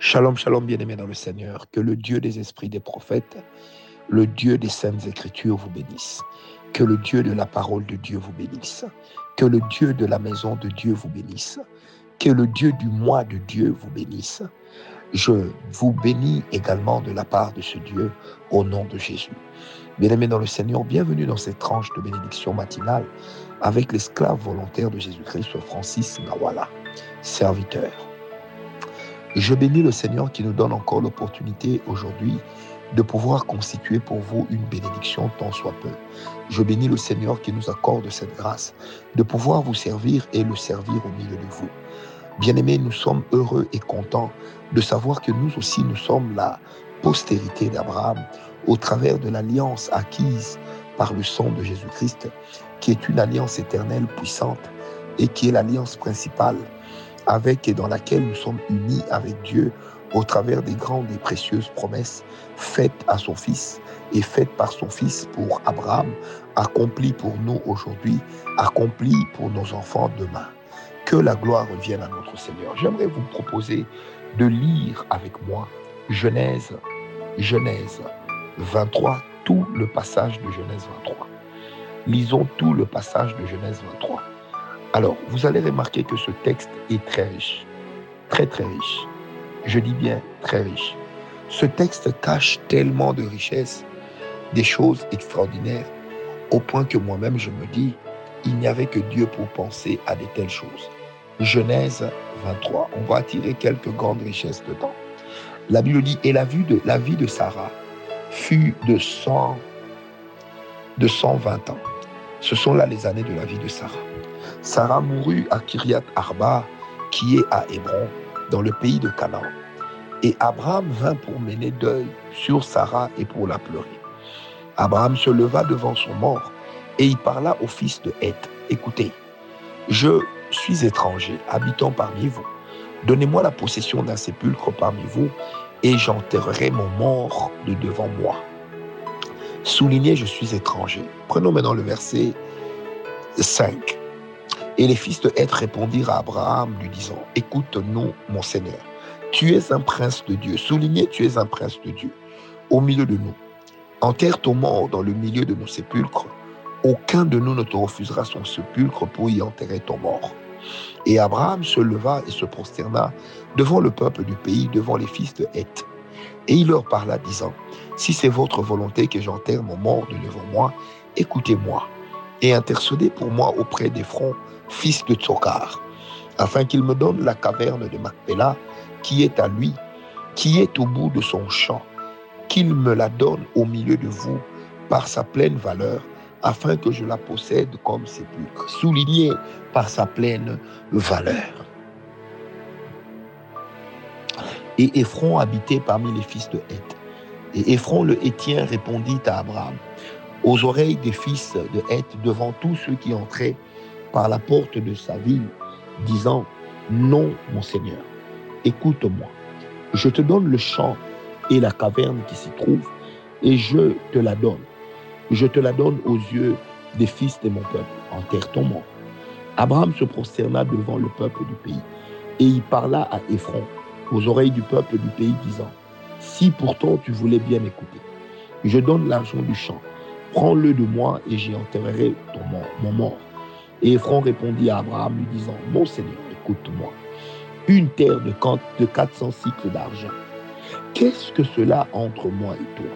Shalom, shalom, bien-aimés dans le Seigneur. Que le Dieu des esprits des prophètes, le Dieu des saintes écritures vous bénisse. Que le Dieu de la parole de Dieu vous bénisse. Que le Dieu de la maison de Dieu vous bénisse. Que le Dieu du mois de Dieu vous bénisse. Je vous bénis également de la part de ce Dieu au nom de Jésus. Bien-aimés dans le Seigneur, bienvenue dans cette tranche de bénédiction matinale avec l'esclave volontaire de Jésus-Christ, Francis Nawala, serviteur. Je bénis le Seigneur qui nous donne encore l'opportunité aujourd'hui de pouvoir constituer pour vous une bénédiction tant soit peu. Je bénis le Seigneur qui nous accorde cette grâce de pouvoir vous servir et le servir au milieu de vous. Bien-aimés, nous sommes heureux et contents de savoir que nous aussi, nous sommes la postérité d'Abraham au travers de l'alliance acquise par le sang de Jésus-Christ, qui est une alliance éternelle puissante et qui est l'alliance principale avec et dans laquelle nous sommes unis avec Dieu au travers des grandes et précieuses promesses faites à son Fils et faites par son Fils pour Abraham, accomplies pour nous aujourd'hui, accomplies pour nos enfants demain. Que la gloire revienne à notre Seigneur. J'aimerais vous proposer de lire avec moi Genèse, Genèse 23, tout le passage de Genèse 23. Lisons tout le passage de Genèse 23. Alors, vous allez remarquer que ce texte est très riche, très très riche. Je dis bien très riche. Ce texte cache tellement de richesses, des choses extraordinaires, au point que moi-même je me dis, il n'y avait que Dieu pour penser à de telles choses. Genèse 23, on va attirer quelques grandes richesses dedans. La Bible dit, et la, vie de Sarah fut de, 100, de 120 ans. Ce sont là les années de la vie de Sarah. Sarah mourut à Kiriat Arba, qui est à Hébron, dans le pays de Canaan. Et Abraham vint pour mener deuil sur Sarah et pour la pleurer. Abraham se leva devant son mort et il parla au fils de Heth. Écoutez, je suis étranger, habitant parmi vous. Donnez-moi la possession d'un sépulcre parmi vous et j'enterrerai mon mort de devant moi. Soulignez, je suis étranger. Prenons maintenant le verset 5. Et les fils de Heth répondirent à Abraham, lui disant, Écoute-nous, mon Seigneur, tu es un prince de Dieu. Soulignez, tu es un prince de Dieu au milieu de nous. Enterre ton mort dans le milieu de nos sépulcres. Aucun de nous ne te refusera son sépulcre pour y enterrer ton mort. Et Abraham se leva et se prosterna devant le peuple du pays, devant les fils de Heth. Et il leur parla, disant, Si c'est votre volonté que j'enterre mon mort de devant moi, écoutez-moi et intercédez pour moi auprès des fronts fils de Tsokar, afin qu'il me donne la caverne de Macpéla qui est à lui, qui est au bout de son champ, qu'il me la donne au milieu de vous par sa pleine valeur, afin que je la possède comme sépulcre, souligné par sa pleine valeur. Et Ephron habitait parmi les fils de Heth. Et Ephron le Hétien répondit à Abraham, aux oreilles des fils de Heth, devant tous ceux qui entraient par la porte de sa ville, disant, Non, mon Seigneur, écoute-moi. Je te donne le champ et la caverne qui s'y trouve, et je te la donne. Je te la donne aux yeux des fils de mon peuple. Enterre ton mort. Abraham se prosterna devant le peuple du pays, et il parla à Ephron, aux oreilles du peuple du pays, disant, Si pourtant tu voulais bien m'écouter, je donne l'argent du champ, prends-le de moi et j'y enterrerai ton mort, mon mort. Et Ephron répondit à Abraham, lui disant, Mon Seigneur, écoute-moi, une terre de 400 cycles d'argent, qu'est-ce que cela entre moi et toi?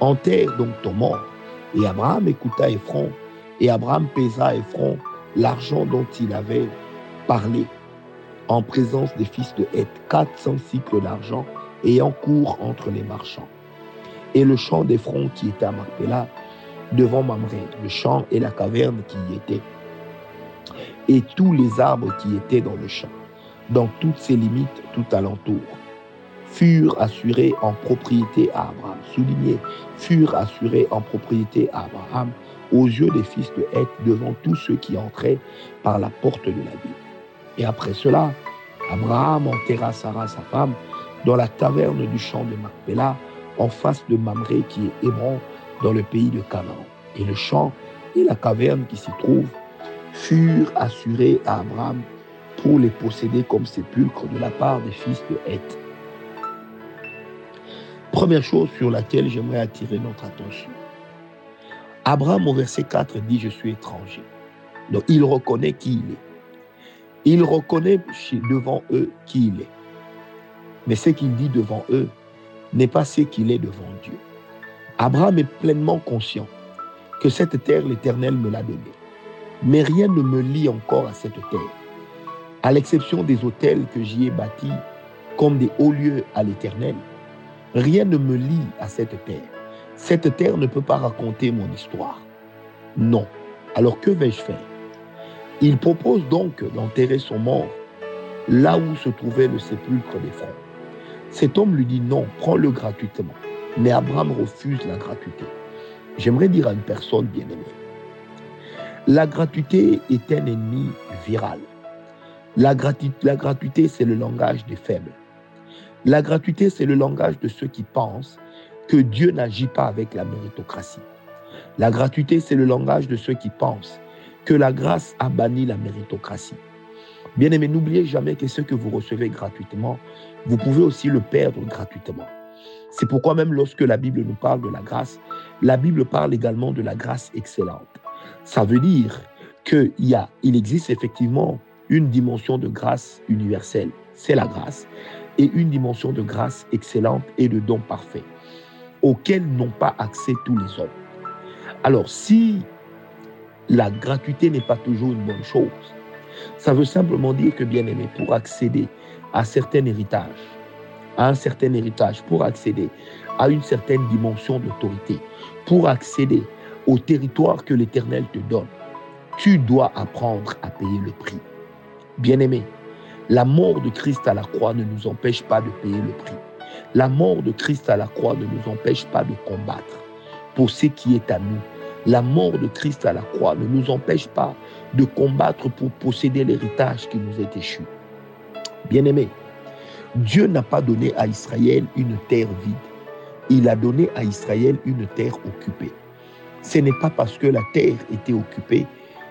Enterre donc ton mort. Et Abraham écouta Ephron, et Abraham pesa Ephron l'argent dont il avait parlé en présence des fils de Heth, 400 cycles d'argent ayant cours entre les marchands. Et le champ d'Ephron qui était à Macpéla devant Mamré, le champ et la caverne qui y étaient, et tous les arbres qui étaient dans le champ, dans toutes ses limites tout alentour, furent assurés en propriété à Abraham. Souligné, furent assurés en propriété à Abraham aux yeux des fils de Heth devant tous ceux qui entraient par la porte de la ville. Et après cela, Abraham enterra Sarah, sa femme, dans la taverne du champ de Macpéla, en face de Mamré qui est Hébron, dans le pays de Canaan. Et le champ et la caverne qui s'y trouvent furent assurés à Abraham pour les posséder comme sépulcre de la part des fils de Heth. Première chose sur laquelle j'aimerais attirer notre attention. Abraham au verset 4 dit, je suis étranger. Donc il reconnaît qui il est. Il reconnaît devant eux qui il est. Mais ce qu'il dit devant eux n'est pas ce qu'il est devant Dieu. Abraham est pleinement conscient que cette terre, l'Éternel me l'a donnée. Mais rien ne me lie encore à cette terre, à l'exception des hôtels que j'y ai bâtis comme des hauts lieux à l'Éternel. Rien ne me lie à cette terre. Cette terre ne peut pas raconter mon histoire. Non. Alors que vais-je faire? Il propose donc d'enterrer son mort là où se trouvait le sépulcre des frères. Cet homme lui dit non, prends-le gratuitement. Mais Abraham refuse la gratuité. J'aimerais dire à une personne bien-aimée, la gratuité est un ennemi viral. La, gratuité, c'est le langage des faibles. La gratuité, c'est le langage de ceux qui pensent que Dieu n'agit pas avec la méritocratie. La gratuité, c'est le langage de ceux qui pensent que la grâce a banni la méritocratie. Bien aimé, n'oubliez jamais que ce que vous recevez gratuitement, vous pouvez aussi le perdre gratuitement. C'est pourquoi même lorsque la Bible nous parle de la grâce, la Bible parle également de la grâce excellente. Ça veut dire qu'il existe effectivement une dimension de grâce universelle, c'est la grâce, et une dimension de grâce excellente et de don parfait, auquel n'ont pas accès tous les hommes. Alors si la gratuité n'est pas toujours une bonne chose, ça veut simplement dire que, bien aimé, pour accéder à certains héritages, à un certain héritage, pour accéder à une certaine dimension d'autorité, pour accéder au territoire que l'Éternel te donne, tu dois apprendre à payer le prix. Bien-aimé, la mort de Christ à la croix ne nous empêche pas de payer le prix. La mort de Christ à la croix ne nous empêche pas de combattre pour ce qui est à nous. La mort de Christ à la croix ne nous empêche pas de combattre pour posséder l'héritage qui nous est échu. Bien-aimé, Dieu n'a pas donné à Israël une terre vide. Il a donné à Israël une terre occupée. Ce n'est pas parce que la terre était occupée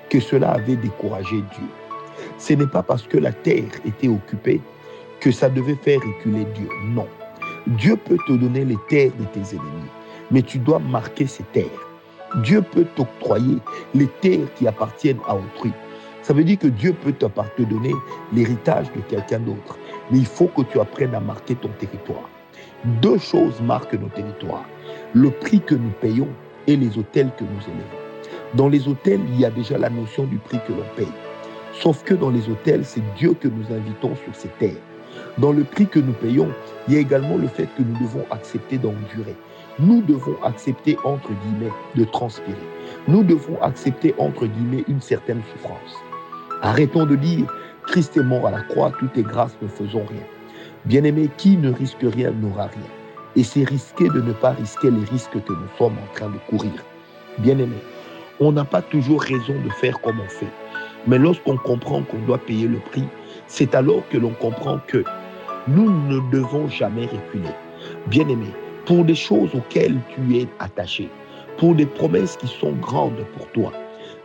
que cela avait découragé Dieu. Ce n'est pas parce que la terre était occupée que ça devait faire reculer Dieu. Non. Dieu peut te donner les terres de tes ennemis, mais tu dois marquer ces terres. Dieu peut t'octroyer les terres qui appartiennent à autrui. Ça veut dire que Dieu peut te donner l'héritage de quelqu'un d'autre. Mais il faut que tu apprennes à marquer ton territoire. Deux choses marquent nos territoires. Le prix que nous payons et les hôtels que nous élevons. Dans les hôtels, il y a déjà la notion du prix que l'on paye. Sauf que dans les hôtels, c'est Dieu que nous invitons sur ces terres. Dans le prix que nous payons, il y a également le fait que nous devons accepter d'endurer. Nous devons accepter, entre guillemets, de transpirer. Nous devons accepter, entre guillemets, une certaine souffrance. Arrêtons de dire, Christ est mort à la croix, tout est grâce, ne faisons rien. Bien-aimé, qui ne risque rien n'aura rien. Et c'est risquer de ne pas risquer les risques que nous sommes en train de courir. Bien-aimé, on n'a pas toujours raison de faire comme on fait. Mais lorsqu'on comprend qu'on doit payer le prix, c'est alors que l'on comprend que nous ne devons jamais reculer. Bien-aimé, pour des choses auxquelles tu es attaché, pour des promesses qui sont grandes pour toi.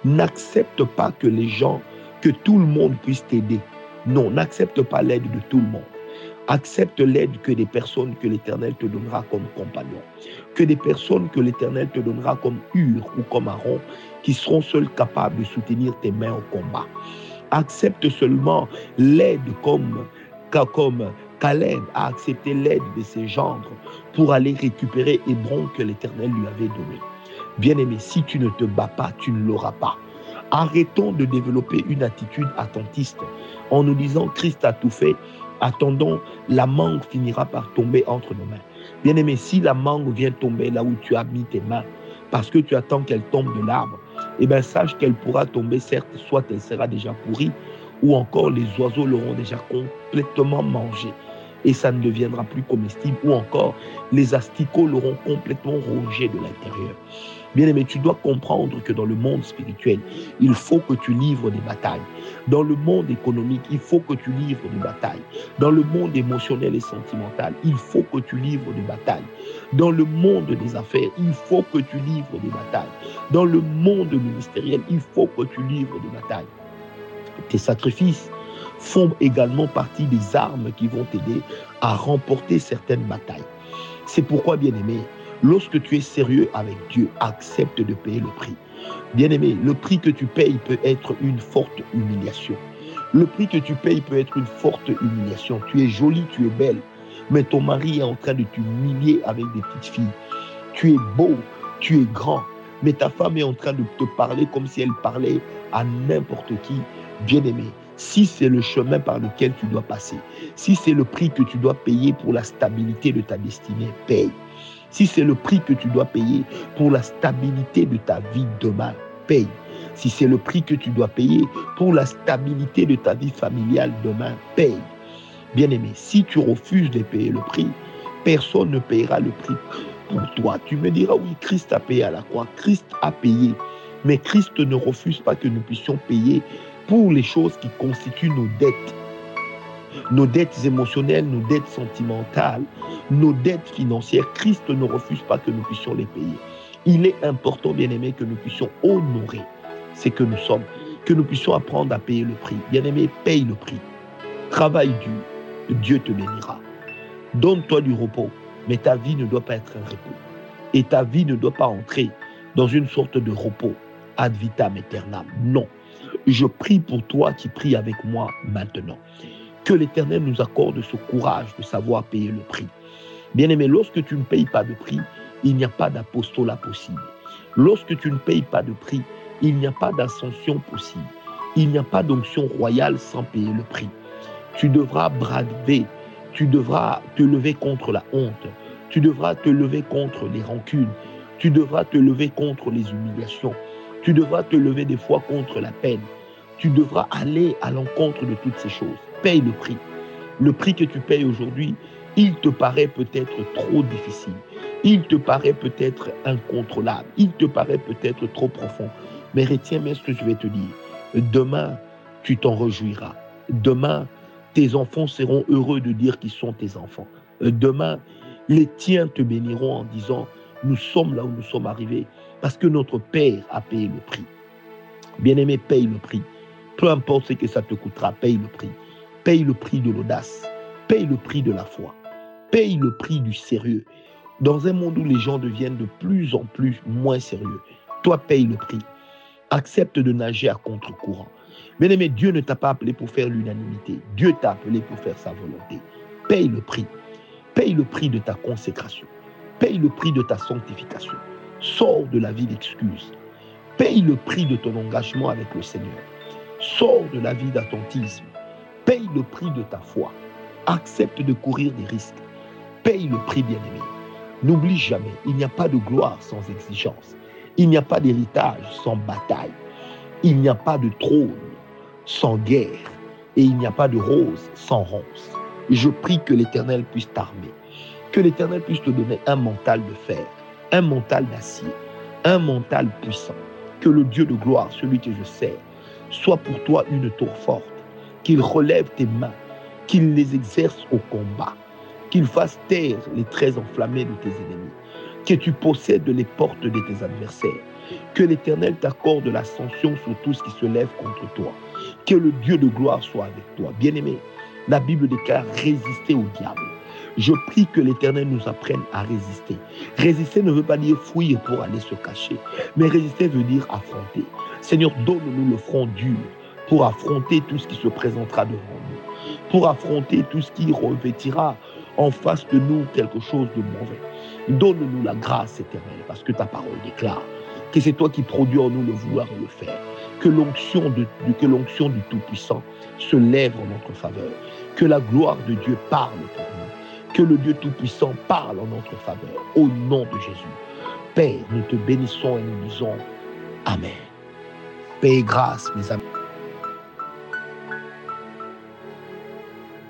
N'accepte pas que les gens, que tout le monde puisse t'aider. Non, n'accepte pas l'aide de tout le monde. Accepte l'aide que des personnes que l'Éternel te donnera comme compagnons, que des personnes que l'Éternel te donnera comme Hur ou comme Aaron, qui seront seuls capables de soutenir tes mains au combat. Accepte seulement l'aide comme, comme Caleb a accepté l'aide de ses gendres pour aller récupérer Hébron que l'Éternel lui avait donné. Bien-aimé, si tu ne te bats pas, tu ne l'auras pas. Arrêtons de développer une attitude attentiste en nous disant Christ a tout fait, attendons, la mangue finira par tomber entre nos mains. Bien-aimé, si la mangue vient tomber là où tu as mis tes mains, parce que tu attends qu'elle tombe de l'arbre, eh bien sache qu'elle pourra tomber, certes, soit elle sera déjà pourrie, ou encore les oiseaux l'auront déjà complètement mangée et ça ne deviendra plus comestible, ou encore les asticots l'auront complètement rongé de l'intérieur. Bien aimé, tu dois comprendre que dans le monde spirituel, il faut que tu livres des batailles. Dans le monde économique, il faut que tu livres des batailles. Dans le monde émotionnel et sentimental, il faut que tu livres des batailles. Dans le monde des affaires, il faut que tu livres des batailles. Dans le monde ministériel, il faut que tu livres des batailles. Tes sacrifices font également partie des armes qui vont t'aider à remporter certaines batailles. C'est pourquoi, bien-aimé, lorsque tu es sérieux avec Dieu, accepte de payer le prix. Bien-aimé, le prix que tu payes peut être une forte humiliation. Le prix que tu payes peut être une forte humiliation. Tu es jolie, tu es belle, mais ton mari est en train de t'humilier avec des petites filles. Tu es beau, tu es grand, mais ta femme est en train de te parler comme si elle parlait à n'importe qui. Bien-aimé, si c'est le chemin par lequel tu dois passer, si c'est le prix que tu dois payer pour la stabilité de ta destinée, paye. Si c'est le prix que tu dois payer pour la stabilité de ta vie demain, paye. Si c'est le prix que tu dois payer pour la stabilité de ta vie familiale demain, paye. Bien-aimé, si tu refuses de payer le prix, personne ne payera le prix pour toi. Tu me diras, oui, Christ a payé à la croix. Christ a payé. Mais Christ ne refuse pas que nous puissions payer pour les choses qui constituent nos dettes. Nos dettes émotionnelles, nos dettes sentimentales, nos dettes financières. Christ ne refuse pas que nous puissions les payer. Il est important, bien aimé, que nous puissions honorer ce que nous sommes, que nous puissions apprendre à payer le prix. Bien aimé, paye le prix. Travaille dur, Dieu te bénira. Donne-toi du repos, mais ta vie ne doit pas être un repos. Et ta vie ne doit pas entrer dans une sorte de repos ad vitam aeternam. Non. Je prie pour toi qui prie avec moi maintenant. Que l'Éternel nous accorde ce courage de savoir payer le prix. Bien-aimé, lorsque tu ne payes pas de prix, il n'y a pas d'apostolat possible. Lorsque tu ne payes pas de prix, il n'y a pas d'ascension possible. Il n'y a pas d'onction royale sans payer le prix. Tu devras braver, tu devras te lever contre la honte, tu devras te lever contre les rancunes, tu devras te lever contre les humiliations, tu devras te lever des fois contre la peine. Tu devras aller à l'encontre de toutes ces choses. Paye le prix. Le prix que tu payes aujourd'hui, il te paraît peut-être trop difficile. Il te paraît peut-être incontrôlable. Il te paraît peut-être trop profond. Mais retiens bien ce que je vais te dire. Demain, tu t'en réjouiras. Demain, tes enfants seront heureux de dire qu'ils sont tes enfants. Demain, les tiens te béniront en disant, nous sommes là où nous sommes arrivés parce que notre Père a payé le prix. Bien-aimé, paye le prix. Peu importe ce que ça te coûtera, paye le prix. Paye le prix de l'audace. Paye le prix de la foi. Paye le prix du sérieux. Dans un monde où les gens deviennent de plus en plus moins sérieux, toi paye le prix. Accepte de nager à contre-courant. Bien-aimé, Dieu ne t'a pas appelé pour faire l'unanimité. Dieu t'a appelé pour faire sa volonté. Paye le prix. Paye le prix de ta consécration. Paye le prix de ta sanctification. Sors de la vie d'excuses. Paye le prix de ton engagement avec le Seigneur. Sors de la vie d'attentisme. Paye le prix de ta foi. Accepte de courir des risques. Paye le prix, bien-aimé. N'oublie jamais, il n'y a pas de gloire sans exigence. Il n'y a pas d'héritage sans bataille. Il n'y a pas de trône sans guerre. Et il n'y a pas de rose sans ronce. Je prie que l'Éternel puisse t'armer. Que l'Éternel puisse te donner un mental de fer un mental d'acier, un mental puissant. Que le Dieu de gloire, celui que je sers, soit pour toi une tour forte, qu'il relève tes mains, qu'il les exerce au combat, qu'il fasse taire les traits enflammés de tes ennemis, que tu possèdes les portes de tes adversaires, que l'Éternel t'accorde l'ascension sur tout ce qui se lève contre toi, que le Dieu de gloire soit avec toi. Bien-aimé, la Bible déclare résister au diable je prie que l'Éternel nous apprenne à résister. Résister ne veut pas dire fuir pour aller se cacher, mais résister veut dire affronter. Seigneur, donne-nous le front dur pour affronter tout ce qui se présentera devant nous, pour affronter tout ce qui revêtira en face de nous quelque chose de mauvais. Donne-nous la grâce éternelle, parce que ta parole déclare que c'est toi qui produis en nous le vouloir et le faire. Que l'onction que l'onction du Tout-Puissant se lève en notre faveur. Que la gloire de Dieu parle pour nous que le Dieu Tout-Puissant parle en notre faveur. Au nom de Jésus. Père, nous te bénissons et nous disons Amen. Paix et grâce, mes amis.